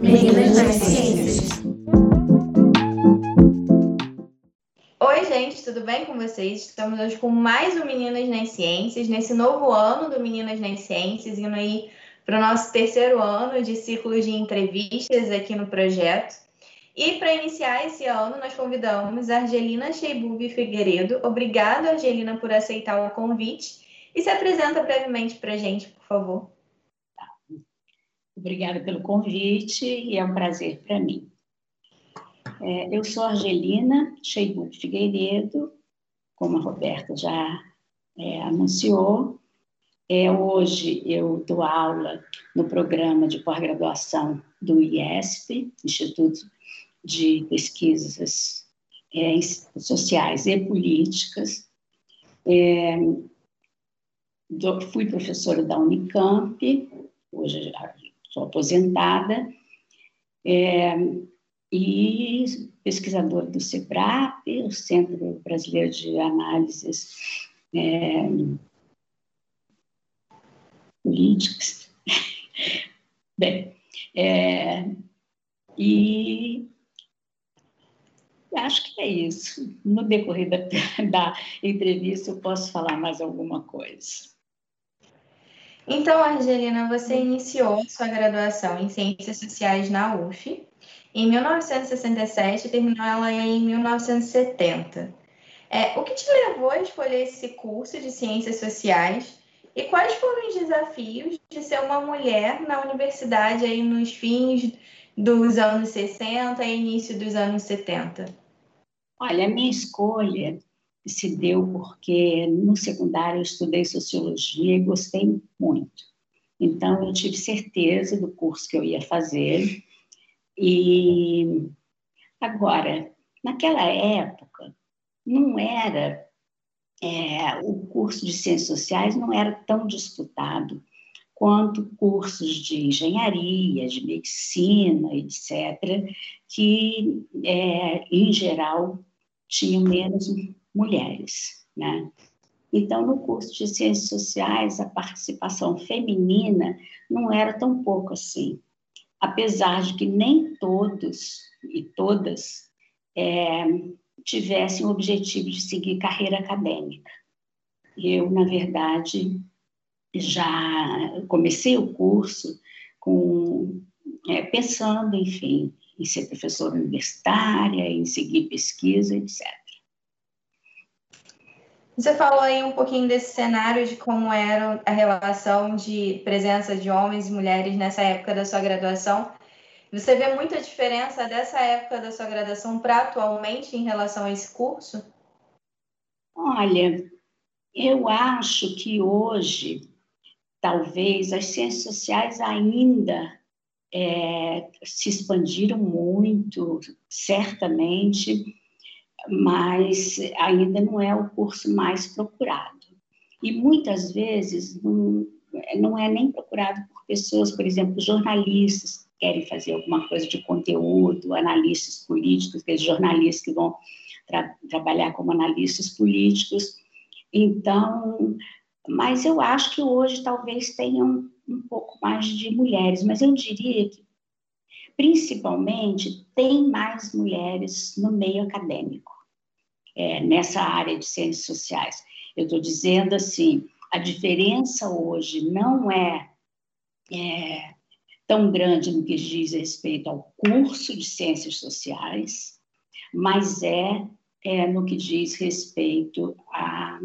Meninas das Ciências. Oi, gente, tudo bem com vocês? Estamos hoje com mais um Meninas nas Ciências, nesse novo ano do Meninas nas Ciências, indo aí para o nosso terceiro ano de ciclo de entrevistas aqui no projeto. E para iniciar esse ano, nós convidamos a Argelina Sheibubi Figueiredo. Obrigada, Argelina, por aceitar o convite. E se apresenta brevemente para a gente, por favor. Obrigada pelo convite e é um prazer para mim. É, eu sou Argelina Sheibubi Figueiredo, como a Roberta já é, anunciou. É, hoje eu dou aula no programa de pós-graduação do IESP, Instituto de Pesquisas é, Sociais e Políticas. Fui professora da Unicamp, hoje sou aposentada, é, e pesquisadora do CEBRAP, o Centro Brasileiro de Análises é, políticas. Bem, é, e acho que é isso. No decorrer da, da entrevista, eu posso falar mais alguma coisa. Então, Argelina, você iniciou sua graduação em Ciências Sociais na UF em 1967 e terminou ela em 1970. É, o que te levou a escolher esse curso de Ciências Sociais e quais foram os desafios de ser uma mulher na universidade aí nos fins dos anos 60 e início dos anos 70? Olha, a minha escolha se deu porque no secundário eu estudei sociologia e gostei muito. Então eu tive certeza do curso que eu ia fazer. E agora, naquela época, não era é, o curso de ciências sociais não era tão disputado quanto cursos de engenharia, de medicina, etc., que, é, em geral, tinham menos mulheres. Né? Então, no curso de ciências sociais, a participação feminina não era tão pouco assim, apesar de que nem todos e todas é, tivessem o objetivo de seguir carreira acadêmica. Eu, na verdade, já comecei o curso com, é, pensando, enfim, em ser professora universitária, em seguir pesquisa, etc. Você falou aí um pouquinho desse cenário de como era a relação de presença de homens e mulheres nessa época da sua graduação. Você vê muita diferença dessa época da sua graduação para atualmente em relação a esse curso? Olha, eu acho que hoje, talvez, as ciências sociais ainda é, se expandiram muito, certamente, mas ainda não é o curso mais procurado. E muitas vezes não, não é nem procurado por pessoas, por exemplo, jornalistas, querem fazer alguma coisa de conteúdo, analistas políticos, aqueles jornalistas que vão tra trabalhar como analistas políticos. Então, mas eu acho que hoje talvez tenham um pouco mais de mulheres, mas eu diria que principalmente tem mais mulheres no meio acadêmico, é, nessa área de ciências sociais. Eu estou dizendo assim, a diferença hoje não é, é tão grande no que diz respeito ao curso de ciências sociais, mas é, é no que diz respeito à,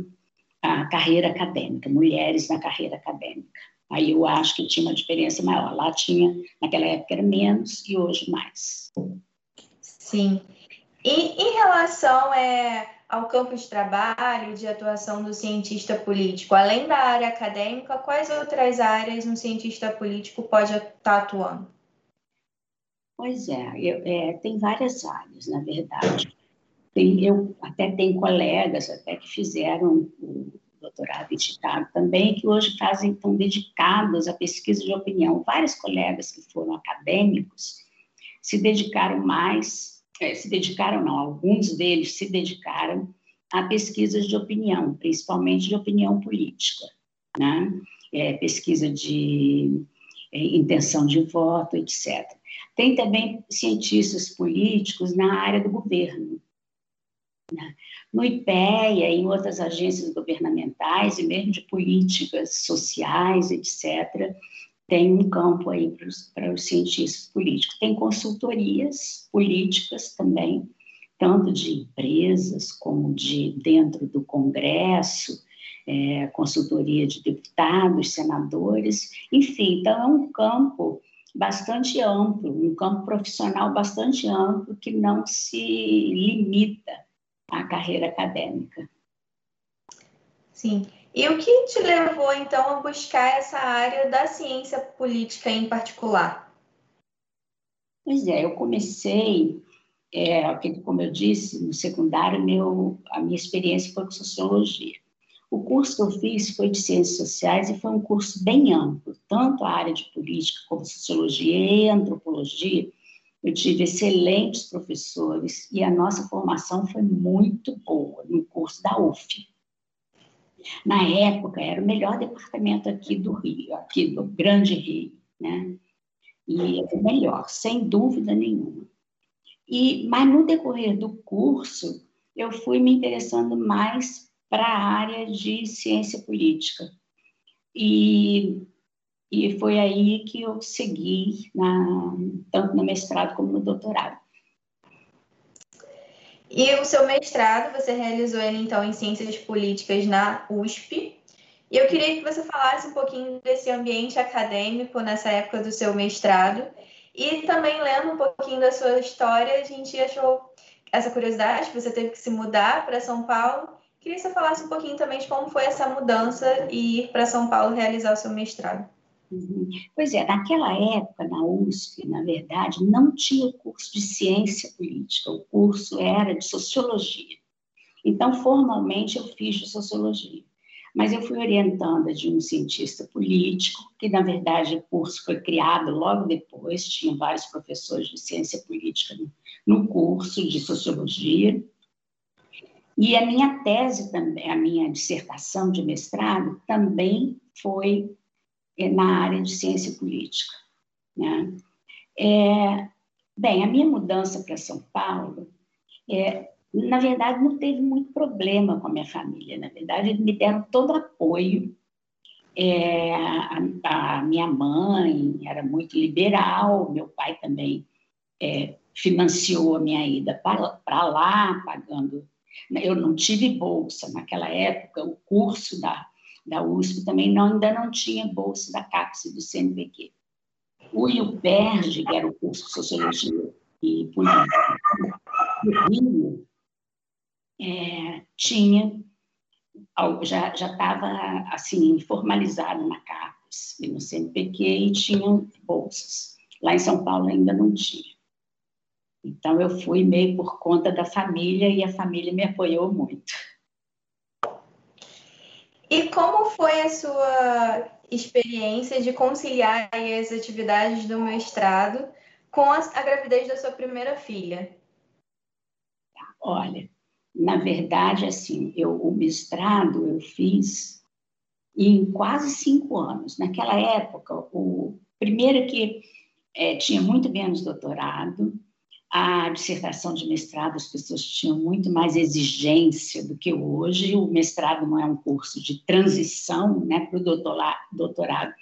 à carreira acadêmica, mulheres na carreira acadêmica. Aí eu acho que tinha uma diferença maior. Lá tinha, naquela época era menos e hoje mais. Sim. E em relação é, ao campo de trabalho, de atuação do cientista político, além da área acadêmica, quais outras áreas um cientista político pode estar atuando? Pois é, eu, é tem várias áreas, na verdade. Tem, eu até tenho colegas até que fizeram o doutorado em Chicago também, que hoje fazem, estão dedicados à pesquisa de opinião. Vários colegas que foram acadêmicos se dedicaram mais é, se dedicaram, não, alguns deles se dedicaram a pesquisas de opinião, principalmente de opinião política. Né? é, pesquisa de é, intenção de voto, etc. Tem também cientistas políticos na área do governo. No IPEA, em outras agências governamentais e mesmo de políticas sociais, etc., tem um campo aí para os, para os cientistas políticos. Tem consultorias políticas também, tanto de empresas como de dentro do Congresso, é, consultoria de deputados, senadores, enfim, então é um campo bastante amplo, um campo profissional bastante amplo que não se limita à carreira acadêmica. Sim. E o que te levou, então, a buscar essa área da ciência política em particular? Pois é, eu comecei, é, como eu disse, no secundário, meu, a minha experiência foi com sociologia. O curso que eu fiz foi de Ciências Sociais e foi um curso bem amplo, tanto a área de política como sociologia e antropologia. Eu tive excelentes professores e a nossa formação foi muito boa no curso da UF. Na época, era o melhor departamento aqui do Rio, aqui do Grande Rio, né? E é o melhor, sem dúvida nenhuma. E, mas no decorrer do curso, eu fui me interessando mais para a área de ciência política. E, e foi aí que eu segui, na, tanto no mestrado como no doutorado. E o seu mestrado, você realizou ele, então, em Ciências Políticas na USP. E eu queria que você falasse um pouquinho desse ambiente acadêmico nessa época do seu mestrado. E também, lendo um pouquinho da sua história, a gente achou essa curiosidade, você teve que se mudar para São Paulo. Queria que você falasse um pouquinho também de como foi essa mudança e ir para São Paulo realizar o seu mestrado. Uhum. Pois é, naquela época, na USP, na verdade, não tinha curso de ciência política, o curso era de sociologia. Então, formalmente, eu fiz de sociologia. Mas eu fui orientada de um cientista político, que, na verdade, o curso foi criado logo depois, tinha vários professores de ciência política no curso de sociologia. E a minha tese também, a minha dissertação de mestrado também foi na área de ciência política. Né? É, bem, a minha mudança para São Paulo, é, na verdade, não teve muito problema com a minha família. Na verdade, eles me deram todo apoio. É, a, a, minha mãe era muito liberal, meu pai também é, financiou a minha ida para lá, pagando. Eu não tive bolsa naquela época, o curso da da USP também não, ainda não tinha bolsa da CAPES do CNPq. O IUPERJ, que era o curso de Sociologia e Política, no Rio, é, tinha, já estava assim, formalizado na CAPES e no CNPq e tinham bolsas. Lá em São Paulo ainda não tinha. Então, eu fui meio por conta da família e a família me apoiou muito. E como foi a sua experiência de conciliar as atividades do mestrado com a, gravidez da sua primeira filha? Olha, na verdade, assim, eu, o mestrado eu fiz em quase cinco anos. Naquela época, o primeiro que é, tinha muito menos doutorado, a dissertação de mestrado, as pessoas tinham muito mais exigência do que hoje. O mestrado não é um curso de transição né, para o doutorado,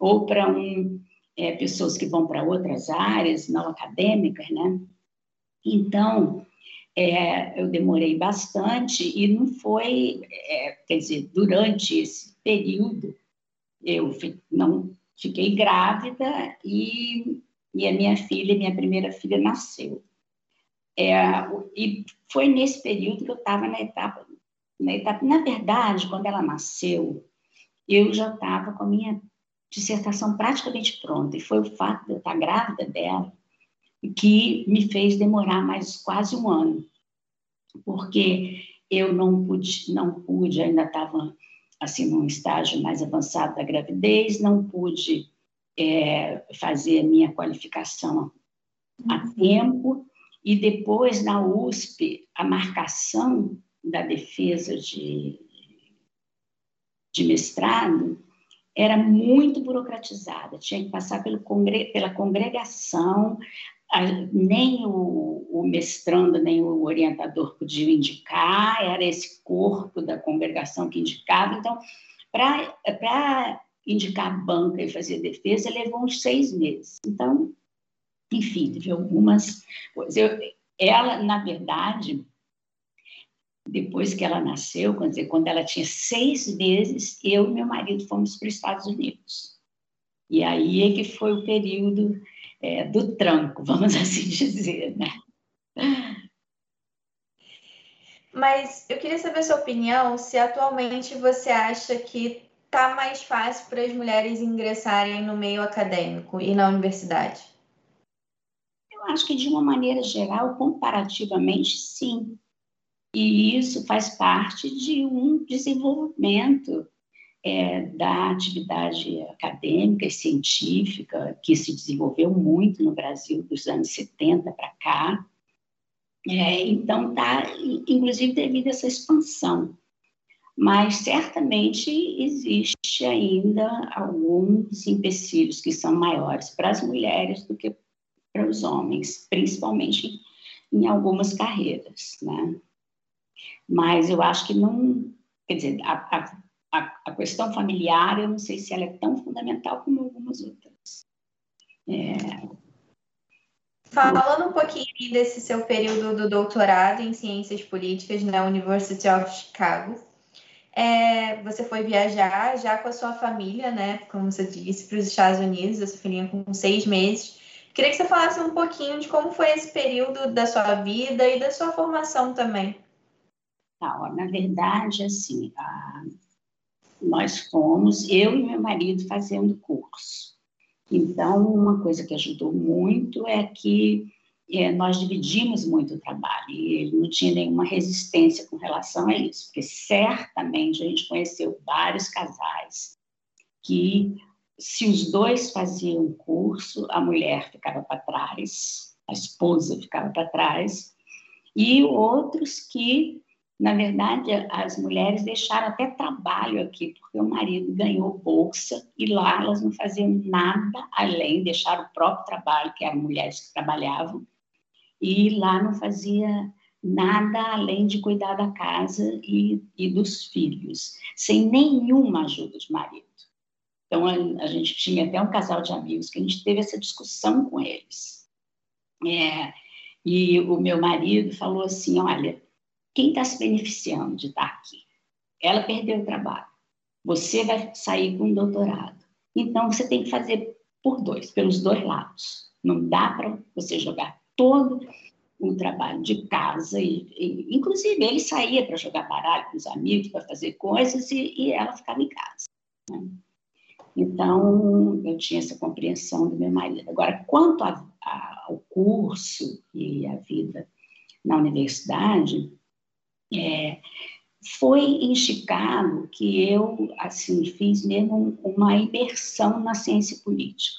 ou para um, é, pessoas que vão para outras áreas não acadêmicas. Né? Então, é, eu demorei bastante e não foi, é, quer dizer, durante esse período, eu não fiquei grávida e e a minha filha, minha primeira filha, nasceu. É, e foi nesse período que eu estava na etapa, na etapa. Na verdade, quando ela nasceu, eu já estava com a minha dissertação praticamente pronta, e foi o fato de eu estar grávida dela que me fez demorar mais quase um ano, porque eu não pude, não pude ainda estava assim num estágio mais avançado da gravidez, não pude é, fazer a minha qualificação a uhum. tempo e depois na USP a marcação da defesa de, de mestrado era muito burocratizada, tinha que passar pelo congre pela congregação, a, nem o, o, mestrando, nem o orientador podiam indicar, era esse corpo da congregação que indicava. Então, para indicar a banca e fazer defesa, levou uns seis meses. Então, enfim, teve algumas coisas. Eu, ela, na verdade, depois que ela nasceu, quer dizer, quando ela tinha seis meses, eu e meu marido fomos para os Estados Unidos. E aí é que foi o período é, do tranco, vamos assim dizer, né? Mas eu queria saber a sua opinião, se atualmente você acha que está mais fácil para as mulheres ingressarem no meio acadêmico e na universidade. Eu acho que, de uma maneira geral, comparativamente, sim. E isso faz parte de um desenvolvimento é, da atividade acadêmica e científica, que se desenvolveu muito no Brasil dos anos 70 para cá. É, então, tá, inclusive devido a essa expansão. Mas certamente existe ainda alguns empecilhos que são maiores para as mulheres do que para os homens, principalmente em algumas carreiras, né? Mas eu acho que não, quer dizer, a, a, a questão familiar, eu não sei se ela é tão fundamental como algumas outras. É... Falando um pouquinho desse seu período do doutorado em ciências políticas na University of Chicago, é, você foi viajar já com a sua família, né? Como você disse, para os Estados Unidos, a sua filhinha com seis meses. Queria que você falasse um pouquinho de como foi esse período da sua vida e da sua formação também. Tá, na verdade, assim, a nós fomos, eu e meu marido, fazendo curso. Então, uma coisa que ajudou muito é que é, nós dividimos muito o trabalho e ele não tinha nenhuma resistência com relação a isso, porque certamente a gente conheceu vários casais que, se os dois faziam um curso, a mulher ficava para trás, a esposa ficava para trás, e outros que na verdade, as mulheres deixaram até trabalho aqui, porque o marido ganhou bolsa e lá elas não faziam nada além, deixaram o próprio trabalho, que eram mulheres que trabalhavam, e lá não fazia nada além de cuidar da casa e, e dos filhos, sem nenhuma ajuda de marido. Então, a, a, gente tinha até um casal de amigos que a gente teve essa discussão com eles. É, e o meu marido falou assim: olha quem está se beneficiando de estar tá aqui? Ela perdeu o trabalho. Você vai sair com um doutorado. Então, você tem que fazer por dois, pelos dois lados. Não dá para você jogar todo o trabalho de casa. E, e inclusive, ele saía para jogar baralho com os amigos, para fazer coisas, e, e ela ficava em casa. Né? Então, eu tinha essa compreensão do meu marido. Agora, quanto a, a, ao curso e a vida na universidade, é, foi em Chicago que eu assim fiz mesmo uma imersão na ciência política.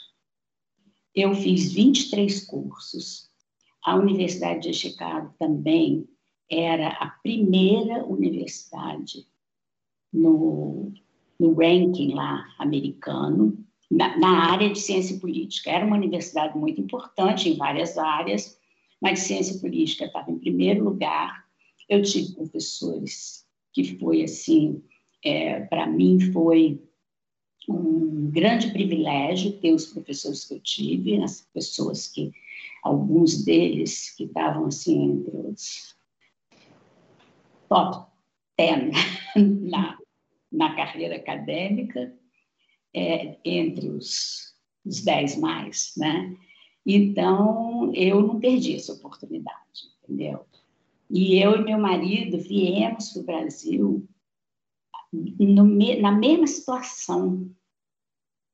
Eu fiz 23 cursos. A Universidade de Chicago também era a primeira universidade no, no ranking lá americano na, na, área de ciência política. Era uma universidade muito importante em várias áreas, mas ciência política estava em primeiro lugar eu tive professores que foi assim, é, para mim foi um grande privilégio ter os professores que eu tive, as pessoas que, alguns deles que estavam assim entre os top 10 na, na carreira acadêmica, é, entre os, os 10 mais, né? Então, eu não perdi essa oportunidade, entendeu? E eu e meu marido viemos para o Brasil no, na mesma situação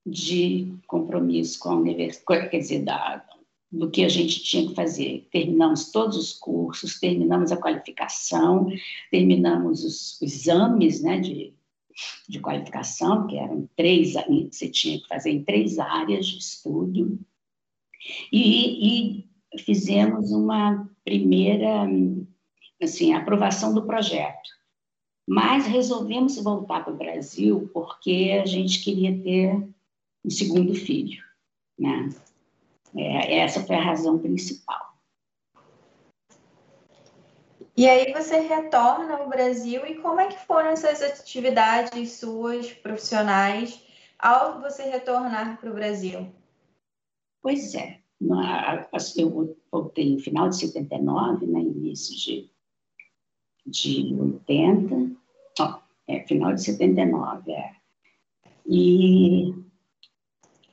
de compromisso com a universidade, quer dizer, da, do que a gente tinha que fazer. Terminamos todos os cursos, terminamos a qualificação, terminamos os, exames né, de, de qualificação, que eram três, você tinha que fazer em três áreas de estudo, e, e fizemos uma primeira assim, aprovação do projeto. Mas resolvemos voltar para o Brasil porque a gente queria ter um segundo filho, né? É, essa foi a razão principal. E aí você retorna ao Brasil e como é que foram essas atividades suas profissionais ao você retornar para o Brasil? Pois é, eu voltei no final de 79, né, início de, de 80, ó, é, final de 79, é. E,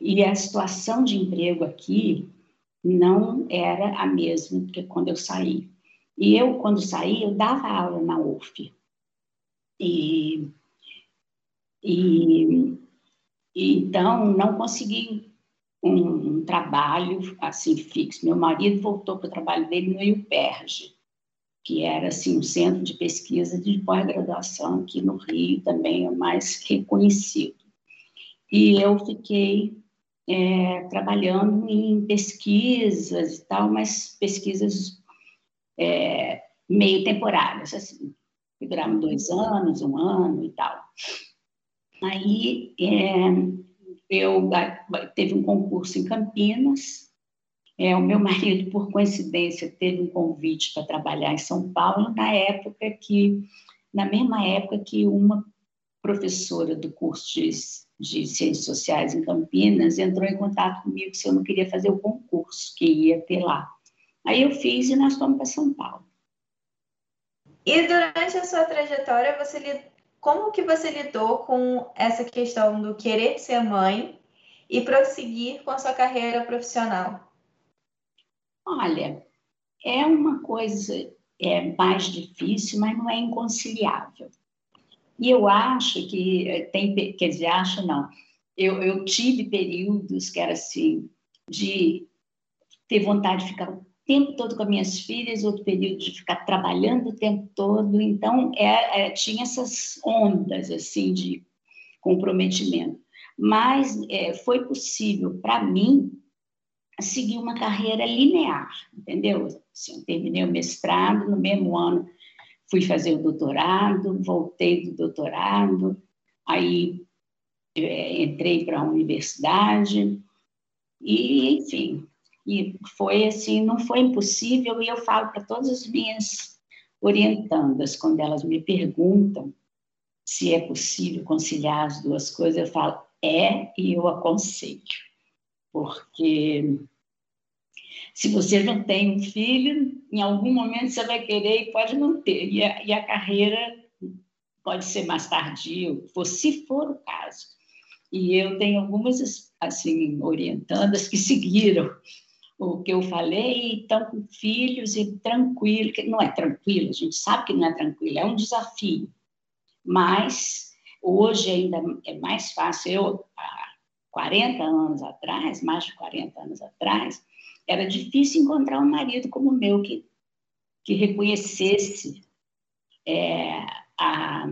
e a situação de emprego aqui não era a mesma que quando eu saí. E eu, quando saí, eu dava aula na UF. E, e, e então, não consegui um, um, trabalho assim fixo. Meu marido voltou para o trabalho dele no IUPERJ, que era assim um centro de pesquisa de pós-graduação aqui no Rio, também é mais reconhecido. E eu fiquei é, trabalhando em pesquisas e tal, mas pesquisas é, meio temporárias, assim, que duraram dois anos, um ano e tal. Aí é, eu teve um concurso em Campinas. É, o meu marido, por coincidência, teve um convite para trabalhar em São Paulo na época que, na mesma época que uma professora do curso de, de Ciências Sociais em Campinas entrou em contato comigo se eu não queria fazer o concurso que ia ter lá. Aí eu fiz e nós fomos para São Paulo. E durante a sua trajetória, você como que você lidou com essa questão do querer ser mãe e prosseguir com a sua carreira profissional? Olha, é uma coisa é mais difícil, mas não é inconciliável. E eu acho que eh, tem, quer dizer, acho não. Eu, eu tive períodos que era assim de ter vontade de ficar tempo todo com as minhas filhas, outro período de ficar trabalhando o tempo todo. Então, é, é, tinha essas ondas assim de comprometimento. Mas é, foi possível para mim seguir uma carreira linear, entendeu? Assim, eu terminei o mestrado, no mesmo ano fui fazer o doutorado, voltei do doutorado, aí é, entrei para a universidade e, enfim, e foi assim, não foi impossível, e eu falo para todas as minhas orientandas, quando elas me perguntam se é possível conciliar as duas coisas, eu falo, é, e eu aconselho. Porque se você não tem um filho, em algum momento você vai querer e pode não ter. E a, e a carreira pode ser mais tardio, se for o caso. E eu tenho algumas, assim, orientandas que seguiram o que eu falei, estão com filhos e tranquilo, não é tranquilo, a gente sabe que não é tranquilo, é um desafio. Mas hoje ainda é mais fácil. Eu, há 40 anos atrás, mais de 40 anos atrás, era difícil encontrar um marido como o meu que, que reconhecesse é, a,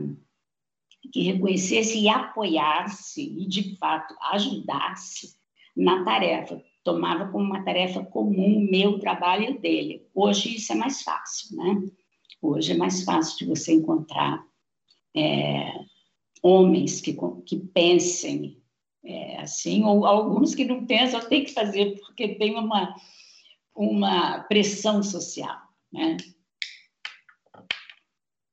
que reconhecesse e apoiasse e de fato ajudasse na tarefa tomava como uma tarefa comum meu trabalho e dele. Hoje isso é mais fácil, né? Hoje é mais fácil de você encontrar é, homens que, que pensem é, assim, ou alguns que não pensam, tem que fazer, porque tem uma, uma pressão social, né?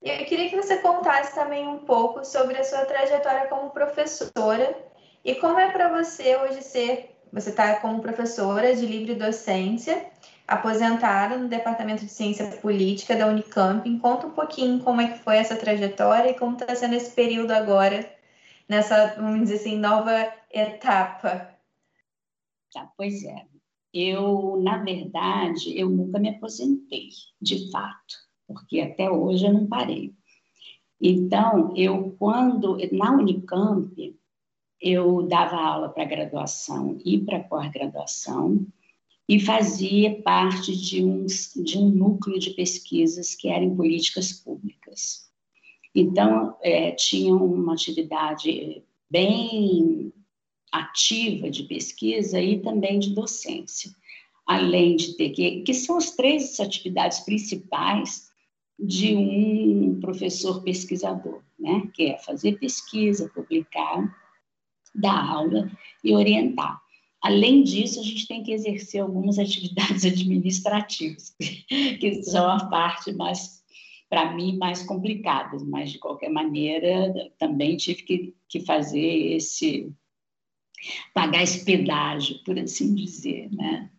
Eu queria que você contasse também um pouco sobre a sua trajetória como professora e como é para você hoje ser você está como professora de livre docência, aposentada no Departamento de Ciência Política da Unicamp. Conta um pouquinho como é que foi essa trajetória e como está sendo esse período agora, nessa, vamos dizer assim, nova etapa. Tá, pois é. Eu, na verdade, eu nunca me aposentei, de fato, porque até hoje eu não parei. Então, eu, quando, na Unicamp, eu dava aula para graduação e para pós-graduação e fazia parte de um, de um núcleo de pesquisas que era em políticas públicas. Então, é, tinha uma atividade bem ativa de pesquisa e também de docência, além de ter que, que são as três atividades principais de um professor pesquisador, né? que é fazer pesquisa, publicar, dar aula e orientar. Além disso, a gente tem que exercer algumas atividades administrativas, que são a parte mais, para mim, mais complicadas, mas de qualquer maneira, também tive que, que fazer esse, pagar esse pedágio, por assim dizer, né?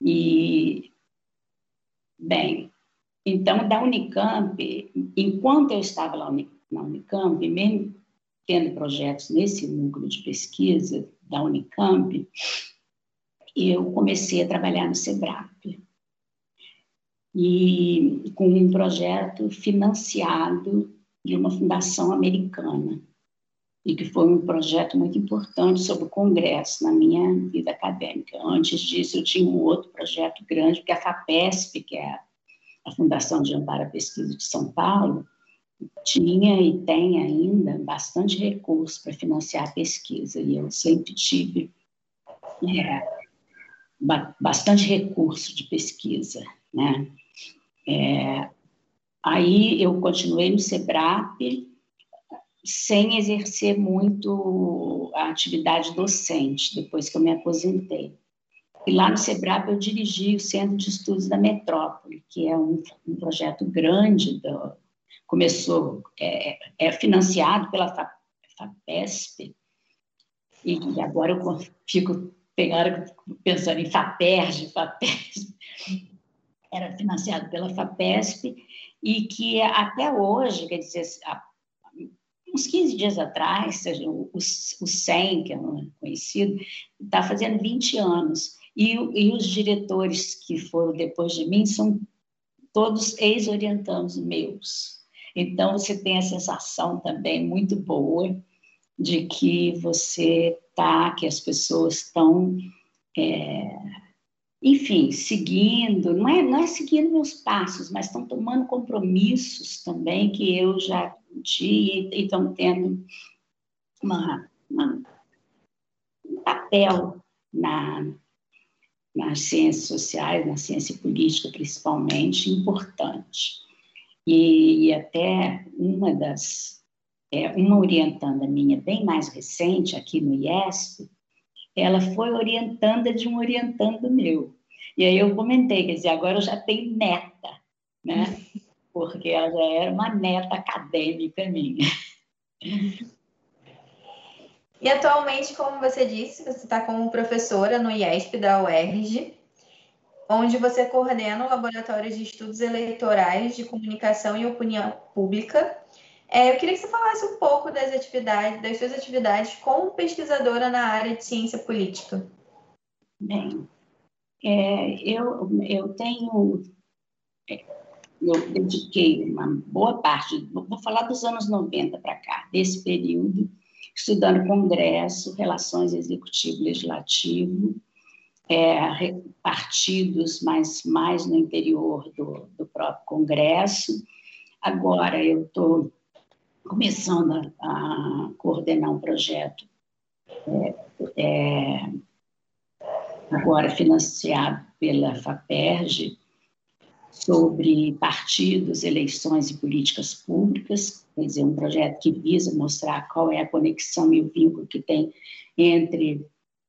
E, bem, então, da Unicamp, enquanto eu estava lá na Unicamp, mesmo tendo projetos nesse núcleo de pesquisa da Unicamp, eu comecei a trabalhar no SEBRAP. E com um projeto financiado de uma fundação americana, e que foi um projeto muito importante sobre o Congresso na minha vida acadêmica. Antes disso, eu tinha um outro projeto grande, que é a FAPESP, que é a Fundação de Amparo à Pesquisa de São Paulo, tinha e tem ainda bastante recurso para financiar a pesquisa, e eu sempre tive é, bastante recurso de pesquisa. Né? É, aí eu continuei no SEBRAP, sem exercer muito a atividade docente, depois que eu me aposentei. E lá no SEBRAP eu dirigi o Centro de Estudos da Metrópole, que é um, um projeto grande, do, começou, é, é financiado pela FAPESP, e agora eu fico pegando, pensando em FAPERJ, FAPESP, era financiado pela FAPESP, e que até hoje, quer dizer, uns 15 dias atrás, o, o 100, que é conhecido, está fazendo 20 anos. E, e, os diretores que foram depois de mim são todos ex-orientandos meus. Então, você tem a sensação também muito boa de que você está, que as pessoas estão, é, enfim, seguindo, não é, não é seguindo meus passos, mas estão tomando compromissos também que eu já discutir e estão tendo uma, uma, um papel na, nas ciências sociais, na ciência política principalmente, importante. E, e até uma das, é, uma orientanda minha bem mais recente aqui no IESP, ela foi orientanda de um orientando meu. E aí eu comentei, quer dizer, agora eu já tenho neta, né? porque ela já era uma neta acadêmica minha. E atualmente, como você disse, você está como professora no IESP da UERJ, onde você coordena o Laboratório de Estudos Eleitorais de Comunicação e Opinião Pública. É, eu queria que você falasse um pouco das atividades, das suas atividades como pesquisadora na área de ciência política. Bem, é, eu, eu tenho eu dediquei uma boa parte, vou falar dos anos 90 para cá, desse período, estudando Congresso, relações executivo-legislativo, é, partidos, mas mais no interior do, do próprio Congresso. Agora eu estou começando a, a, coordenar um projeto é, é, agora financiado pela FAPERJ, sobre partidos, eleições e políticas públicas, quer dizer, um projeto que visa mostrar qual é a conexão e o vínculo que tem entre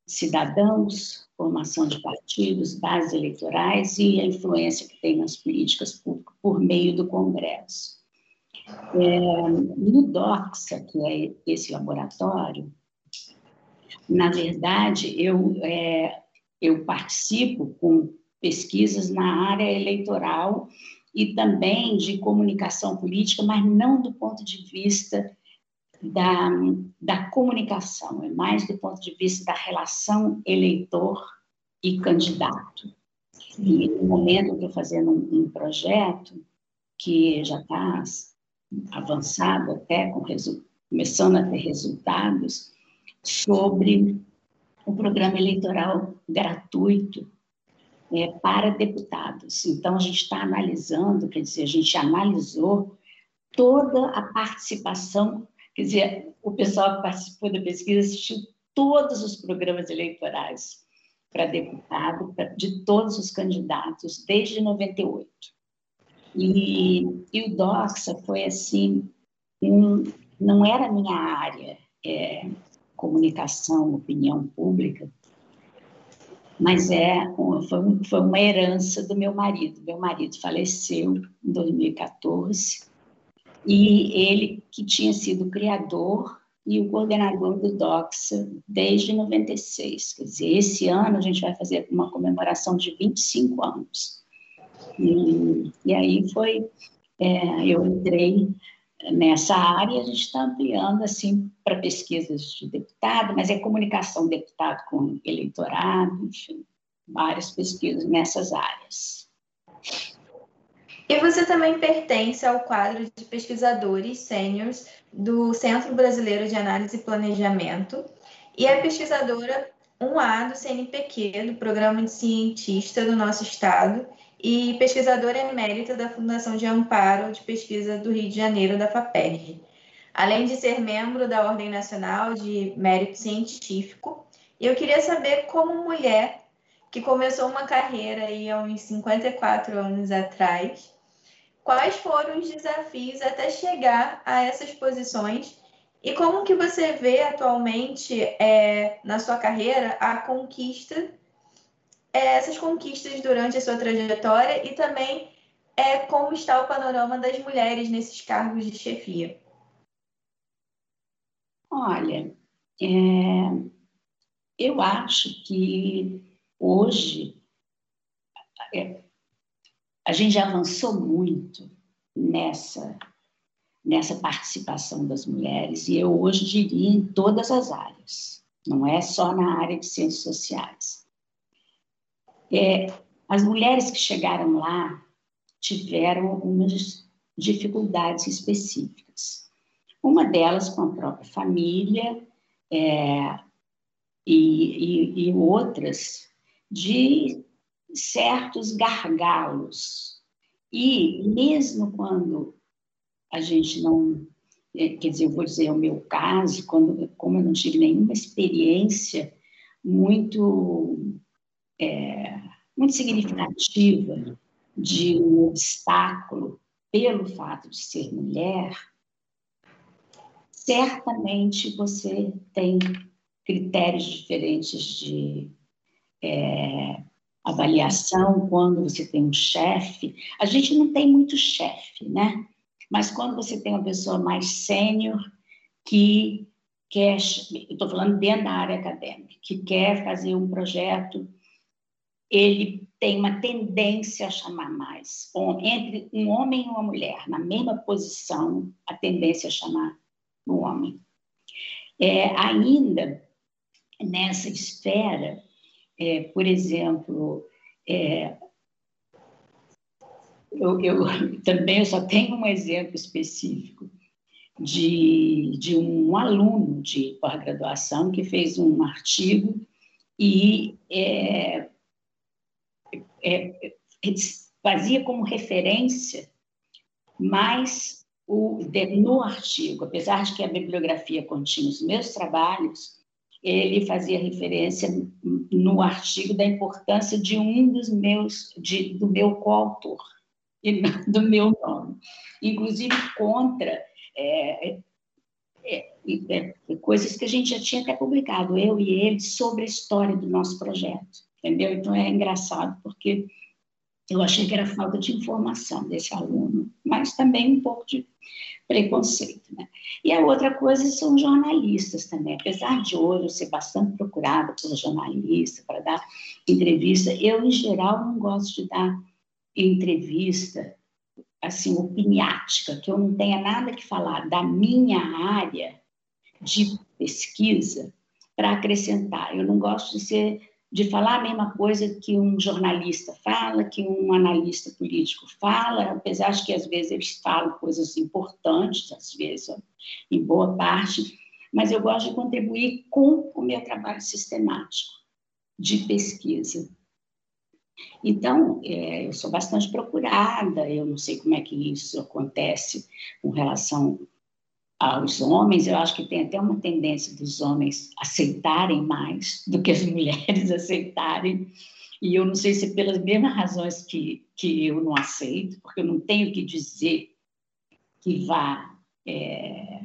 cidadãos, formação de partidos, bases eleitorais e a influência que tem nas políticas públicas por meio do Congresso. É, no DOXA, que é esse laboratório, na verdade, eu, é, eu participo com pesquisas na área eleitoral e também de comunicação política, mas não do ponto de vista da, da comunicação, é mais do ponto de vista da relação eleitor e candidato. E no momento eu estou fazendo um, um, projeto que já está avançado até, com começando a ter resultados, sobre o programa eleitoral gratuito é, para deputados. Então, a gente está analisando, quer dizer, a gente analisou toda a participação, quer dizer, o pessoal que participou da pesquisa assistiu todos os programas eleitorais para deputado de todos os candidatos desde 98. E, e o Doxa foi assim, um, não era minha área, é, comunicação, opinião pública, mas é foi, foi uma herança do meu marido. Meu marido faleceu em 2014 e ele que tinha sido o criador e o coordenador do Doxa desde 96. Quer dizer, esse ano a gente vai fazer uma comemoração de 25 anos. E, e aí foi, é, eu entrei nessa área, a gente está ampliando assim para pesquisas de deputado, mas é comunicação deputado com eleitorado, enfim, várias pesquisas nessas áreas. E você também pertence ao quadro de pesquisadores sêniores do Centro Brasileiro de Análise e Planejamento e é pesquisadora 1A do CNPq, do Programa de Cientista do nosso estado, e pesquisadora emérita da Fundação de Amparo de Pesquisa do Rio de Janeiro, da FAPERJ. Além de ser membro da Ordem Nacional de Mérito Científico, eu queria saber como mulher que começou uma carreira aí há uns 54 anos atrás, quais foram os desafios até chegar a essas posições e como que você vê atualmente é, na sua carreira a conquista essas conquistas durante a sua trajetória e também é, como está o panorama das mulheres nesses cargos de chefia? Olha, é, eu acho que hoje é, a gente já avançou muito nessa nessa participação das mulheres e eu hoje diria em todas as áreas, não é só na área de ciências sociais. É, as mulheres que chegaram lá tiveram algumas dificuldades específicas. Uma delas com a própria família é, e, e, e outras de certos gargalos. E mesmo quando a gente não, é, quer dizer, eu vou dizer o meu caso, quando, como eu não tive nenhuma experiência muito é, muito significativa de um obstáculo pelo fato de ser mulher, certamente você tem critérios diferentes de é, avaliação quando você tem um chefe. A gente não tem muito chefe, né? Mas quando você tem uma pessoa mais sênior que quer, estou falando dentro da área acadêmica, que quer fazer um projeto ele tem uma tendência a chamar mais. Entre um homem e uma mulher, na mesma posição, a tendência a chamar o homem. É, ainda nessa esfera, é, por exemplo, é, eu, eu, também eu só tenho um exemplo específico de, de um aluno de pós-graduação que fez um artigo e é, é, fazia como referência mais o, no artigo, apesar de que a bibliografia continha os meus trabalhos, ele fazia referência no artigo da importância de um dos meus, de, do meu coautor, e do meu nome, inclusive contra é, é, é, é, coisas que a gente já tinha até publicado, eu e ele, sobre a história do nosso projeto entendeu? Então é engraçado porque eu achei que era falta de informação desse aluno, mas também um pouco de preconceito, né? E a outra coisa são jornalistas também. Apesar de hoje eu ser bastante procurada por jornalista para dar entrevista, eu em geral não gosto de dar entrevista assim opiniática, que eu não tenha nada que falar da minha área de pesquisa para acrescentar. Eu não gosto de ser de falar a mesma coisa que um jornalista fala, que um analista político fala, apesar de que às vezes eles falam coisas importantes, às vezes, em boa parte, mas eu gosto de contribuir com o meu trabalho sistemático de pesquisa. Então, é, eu sou bastante procurada, eu não sei como é que isso acontece com relação aos homens, eu acho que tem até uma tendência dos homens aceitarem mais do que as mulheres aceitarem E eu não sei se pelas mesmas razões que, que eu não aceito, porque eu não tenho que dizer que vá é,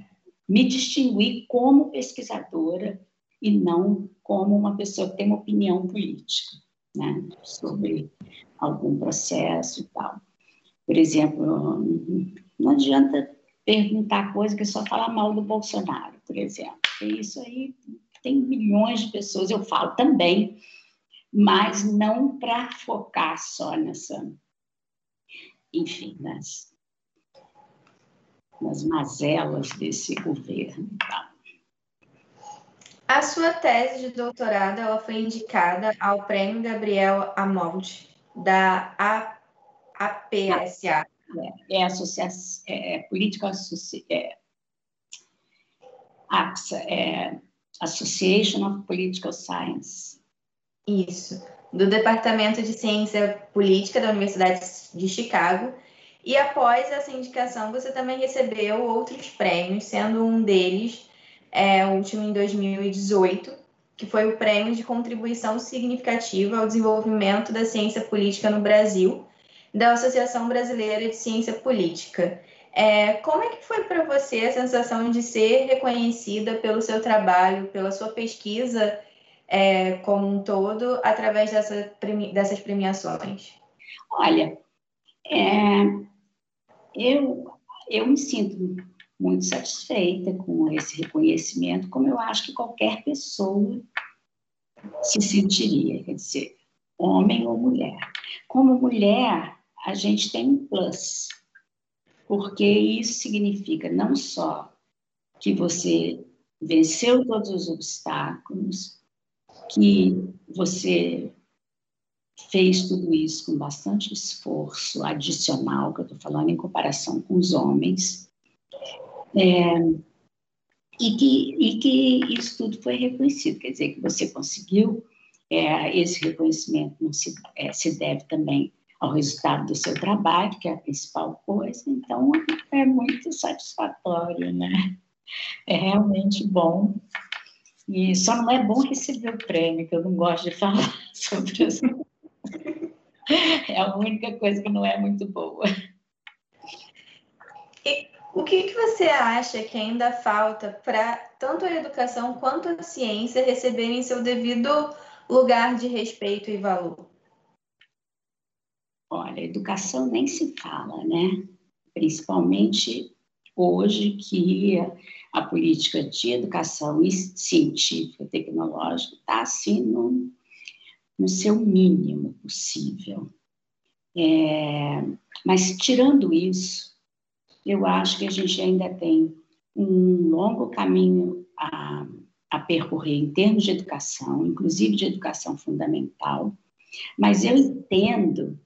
me distinguir como pesquisadora e não como uma pessoa que tem uma opinião política né, sobre algum processo e tal. Por exemplo, não adianta perguntar coisa que só fala mal do Bolsonaro, por exemplo. Isso aí tem milhões de pessoas, eu falo também, mas não para focar só nessa, enfim, nas, nas mazelas desse governo. A sua tese de doutorado ela foi indicada ao Prêmio Gabriel Amond, da APSA. É, é, associação, é, é política é, APSA, é Association of Political Science. Isso, do Departamento de Ciência Política da Universidade de Chicago. E após essa indicação, você também recebeu outros prêmios, sendo um deles é, o último em 2018, que foi o Prêmio de Contribuição Significativa ao Desenvolvimento da Ciência Política no Brasil, da Associação Brasileira de Ciência Política. É, como é que foi para você a sensação de ser reconhecida pelo seu trabalho, pela sua pesquisa é, como um todo, através dessa, dessas premiações? Olha, é, eu, eu me sinto muito satisfeita com esse reconhecimento, como eu acho que qualquer pessoa se sentiria, quer dizer, homem ou mulher. Como mulher, a gente tem um plus, porque isso significa não só que você venceu todos os obstáculos, que você fez tudo isso com bastante esforço adicional, que eu estou falando em comparação com os homens, é, e, que, e que isso tudo foi reconhecido, quer dizer, que você conseguiu, é, esse reconhecimento não se, é, se deve também ao resultado do seu trabalho, que é a principal coisa, então é muito satisfatório, né? É realmente bom. E só não é bom receber o prêmio, que eu não gosto de falar sobre isso. É a única coisa que não é muito boa. E o que, que você acha que ainda falta para tanto a educação quanto a ciência receberem seu devido lugar de respeito e valor? Olha, educação nem se fala, né? Principalmente hoje que a política de educação científica, tecnológica, está assim no, no seu mínimo possível. É, mas tirando isso, eu acho que a gente ainda tem um longo caminho a, a percorrer em termos de educação, inclusive de educação fundamental, mas eu entendo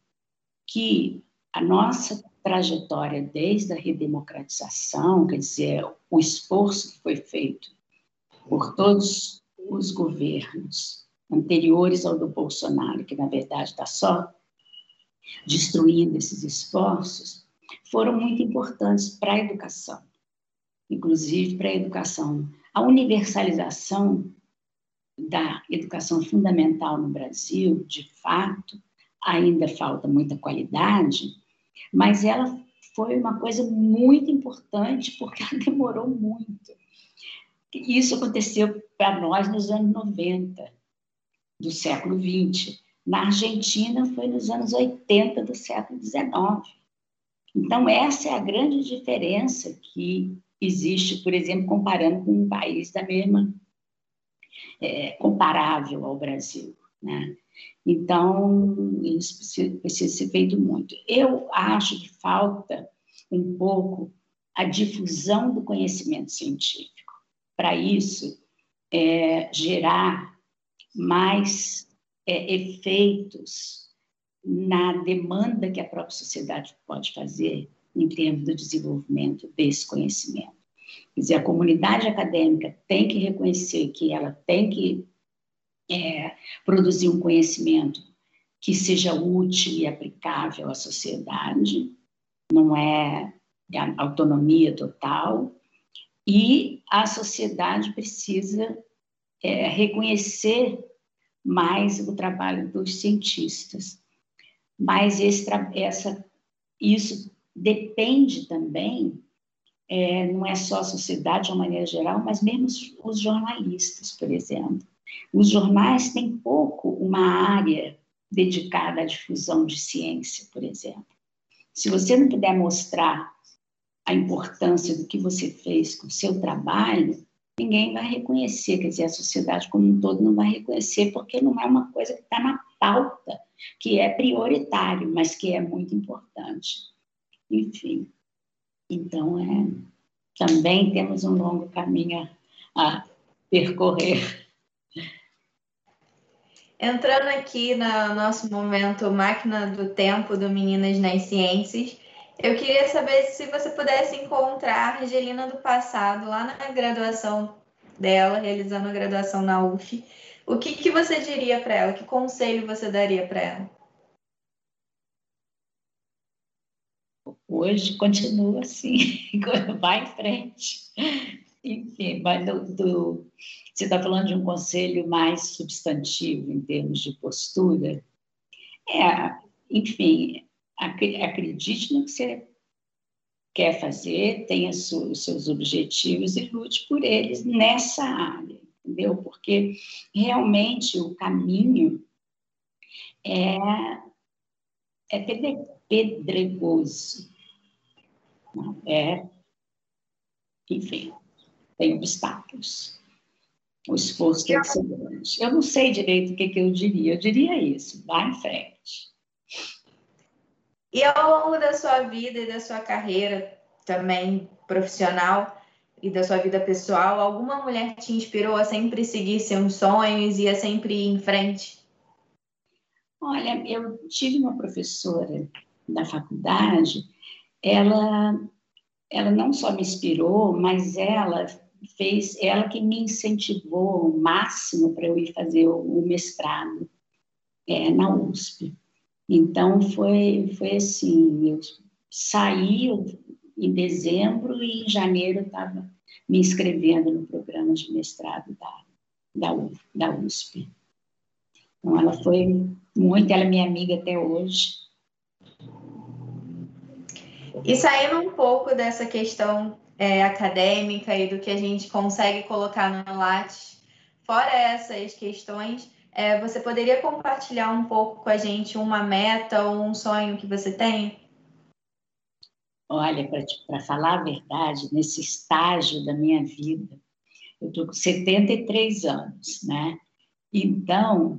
que a nossa trajetória desde a redemocratização, quer dizer, o esforço que foi feito por todos os governos anteriores ao do Bolsonaro, que na verdade está só destruindo esses esforços, foram muito importantes para a educação, inclusive para a educação. A universalização da educação fundamental no Brasil, de fato, ainda falta muita qualidade, mas ela foi uma coisa muito importante porque ela demorou muito. Isso aconteceu para nós nos anos 90 do século 20. Na Argentina foi nos anos 80 do século 19. Então, essa é a grande diferença que existe, por exemplo, comparando com um país da mesma, é, comparável ao Brasil. Né? Então, isso precisa, ser feito muito. Eu acho que falta um pouco a difusão do conhecimento científico. Para isso, é, gerar mais é, efeitos na demanda que a própria sociedade pode fazer em termos do desenvolvimento desse conhecimento. Quer dizer, a comunidade acadêmica tem que reconhecer que ela tem que é, produzir um conhecimento que seja útil e aplicável à sociedade, não é autonomia total, e a sociedade precisa é, reconhecer mais o trabalho dos cientistas. Mas esse, essa, isso depende também, é, não é só a sociedade de uma maneira geral, mas mesmo os, os jornalistas, por exemplo. Os jornais têm pouco uma área dedicada à difusão de ciência, por exemplo. Se você não puder mostrar a importância do que você fez com o seu trabalho, ninguém vai reconhecer, quer dizer, a sociedade como um todo não vai reconhecer, porque não é uma coisa que está na pauta, que é prioritário, mas que é muito importante. Enfim, então é, também temos um longo caminho a, a percorrer. Entrando aqui no nosso momento Máquina do Tempo do Meninas nas Ciências, eu queria saber se você pudesse encontrar a Angelina do passado, lá na graduação dela, realizando a graduação na UF, o que, que você diria para ela? Que conselho você daria para ela? Hoje continua assim, vai em frente. Enfim, mas do, do, você está falando de um conselho mais substantivo em termos de postura. É, enfim, acredite no que você quer fazer, tenha os seus objetivos e lute por eles nessa área, entendeu? Porque realmente o caminho é, é pedregoso. É, enfim, tem obstáculos. O esforço tem que ser grande. Eu não sei direito o que, que eu diria. Eu diria isso, vá em frente. E ao longo da sua vida e da sua carreira também profissional e da sua vida pessoal, alguma mulher te inspirou a sempre seguir seus sonhos e a sempre ir em frente? Olha, eu tive uma professora da faculdade, ela, ela não só me inspirou, mas ela fez, ela que me incentivou o máximo para eu ir fazer o, mestrado é, na USP. Então, foi, foi assim, eu saí em dezembro e em janeiro estava me inscrevendo no programa de mestrado da, da, da USP. Então, ela foi muito, ela é minha amiga até hoje. E saindo um pouco dessa questão é, acadêmica e do que a gente consegue colocar no Lattes, fora essas questões, é, você poderia compartilhar um pouco com a gente uma meta ou um sonho que você tem? Olha, para falar a verdade, nesse estágio da minha vida, eu estou com 73 anos, né? Então,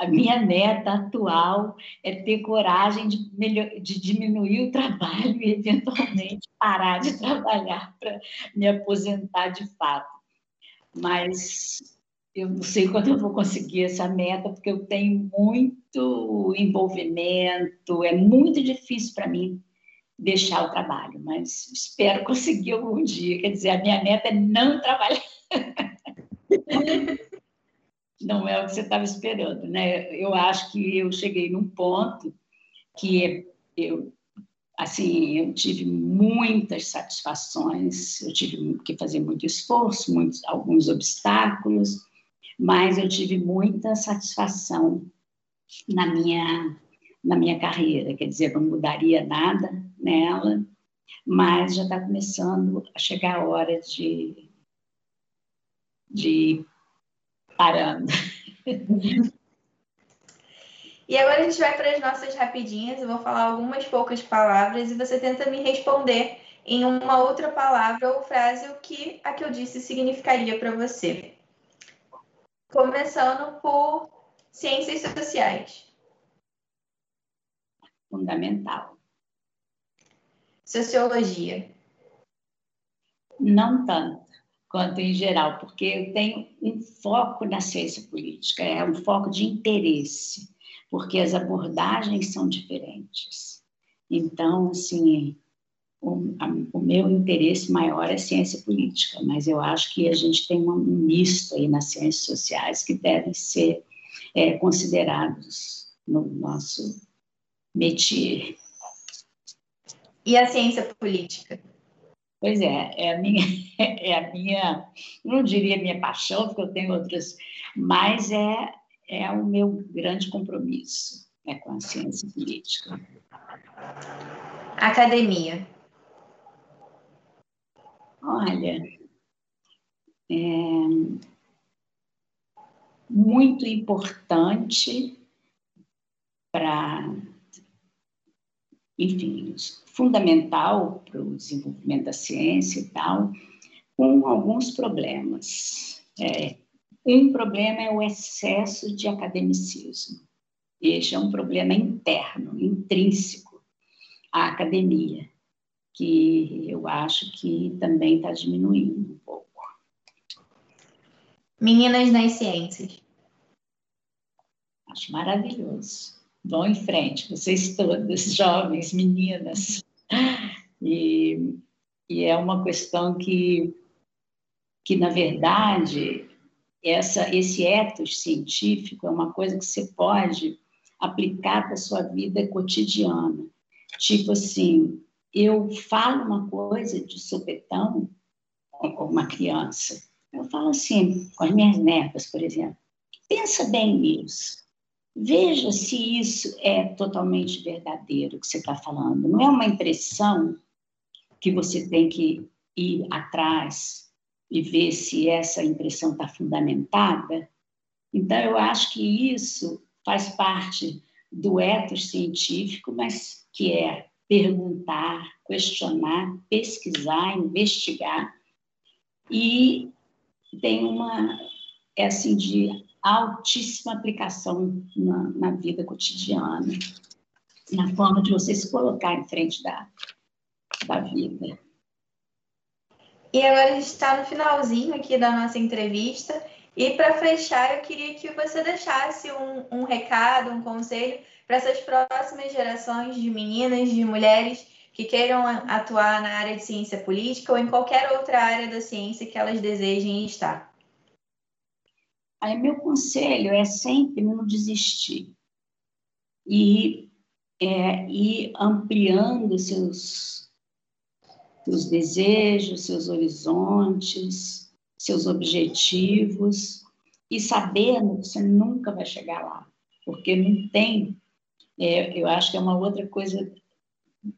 a minha meta atual é ter coragem de, melhor, de diminuir o trabalho e, eventualmente, parar de trabalhar para me aposentar de fato. Mas eu não sei quando eu vou conseguir essa meta, porque eu tenho muito envolvimento, é muito difícil para mim deixar o trabalho, mas espero conseguir algum dia. Quer dizer, a minha meta é não trabalhar. não é o que você estava esperando, né? Eu acho que eu cheguei num ponto que eu assim, eu tive muitas satisfações, eu tive que fazer muito esforço, muitos, alguns obstáculos, mas eu tive muita satisfação na minha na minha carreira, quer dizer, não mudaria nada nela, mas já está começando a chegar a hora de, de parando. E agora a gente vai para as nossas rapidinhas, eu vou falar algumas poucas palavras e você tenta me responder em uma outra palavra ou frase o que a que eu disse significaria para você. Começando por ciências sociais. Fundamental. Sociologia. Não tanto quanto em geral, porque eu tenho um foco na ciência política, é um foco de interesse, porque as abordagens são diferentes. Então, assim, o, a, o, meu interesse maior é ciência política, mas eu acho que a gente tem um misto aí nas ciências sociais que devem ser é, considerados no nosso métier. E a ciência política? Pois é, é a minha, é a minha, não diria minha paixão, porque eu tenho outras, mas é, é o meu grande compromisso é com a ciência política. Academia. Olha, é muito importante para, enfim, fundamental para o desenvolvimento da ciência e tal, com alguns problemas. É, um problema é o excesso de academicismo. Este é um problema interno, intrínseco à academia, que eu acho que também está diminuindo um pouco. Meninas nas ciências. Acho maravilhoso. Vão em frente, vocês todas, jovens, meninas. E, e é uma questão que, que, na verdade, essa, esse ethos científico é uma coisa que você pode aplicar para a sua vida cotidiana. Tipo assim, eu falo uma coisa de sopetão com uma criança. Eu falo assim, com as minhas netas, por exemplo. Pensa bem nisso. Veja se isso é totalmente verdadeiro que você está falando. Não é uma impressão que você tem que ir atrás e ver se essa impressão está fundamentada. Então, eu acho que isso faz parte do ethos científico, mas que é perguntar, questionar, pesquisar, investigar e tem uma é assim de altíssima aplicação na, na vida cotidiana, na forma de você se colocar em frente da, da vida. E agora a gente está no finalzinho aqui da nossa entrevista e para fechar, eu queria que você deixasse um, um recado, um conselho para essas próximas gerações de meninas, de mulheres que queiram atuar na área de ciência política ou em qualquer outra área da ciência que elas desejem estar. Aí, meu conselho é sempre não desistir e é, ir ampliando seus, seus desejos, seus horizontes, seus objetivos e sabendo que você nunca vai chegar lá, porque não tem. É, eu acho que é uma outra coisa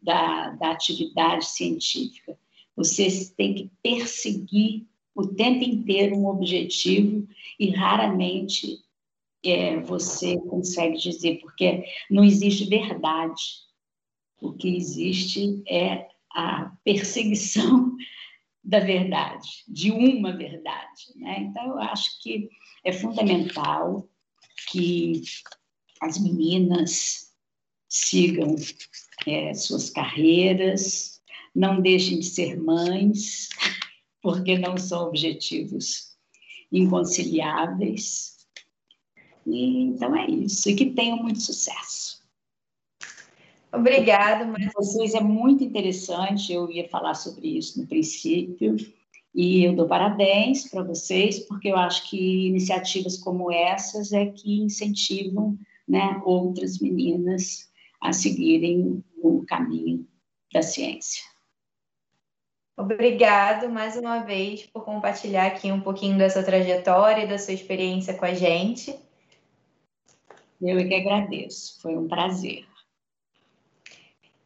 da, da atividade científica. Você tem que perseguir o tempo inteiro um objetivo e raramente é, você consegue dizer, porque não existe verdade. O que existe é a perseguição da verdade, de uma verdade. Né? Então, eu acho que é fundamental que as meninas sigam é, suas carreiras, não deixem de ser mães, porque não são objetivos inconciliáveis. E, então é isso, e que tenham muito sucesso. Obrigada, mas vocês é muito interessante. Eu ia falar sobre isso no princípio e eu dou parabéns para vocês porque eu acho que iniciativas como essas é que incentivam, né, outras meninas a seguirem o caminho da ciência. Obrigado mais uma vez por compartilhar aqui um pouquinho da sua trajetória e da sua experiência com a gente. Eu é que agradeço, foi um prazer.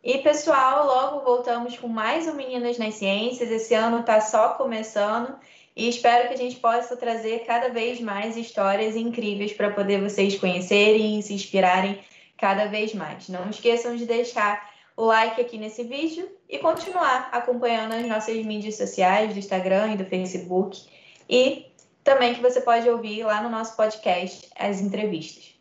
E pessoal, logo voltamos com mais um Meninas nas Ciências. Esse ano está só começando e espero que a gente possa trazer cada vez mais histórias incríveis para poder vocês conhecerem e se inspirarem cada vez mais. Não esqueçam de deixar like aqui nesse vídeo e continuar acompanhando as nossas mídias sociais do Instagram e do Facebook e também que você pode ouvir lá no nosso podcast as entrevistas.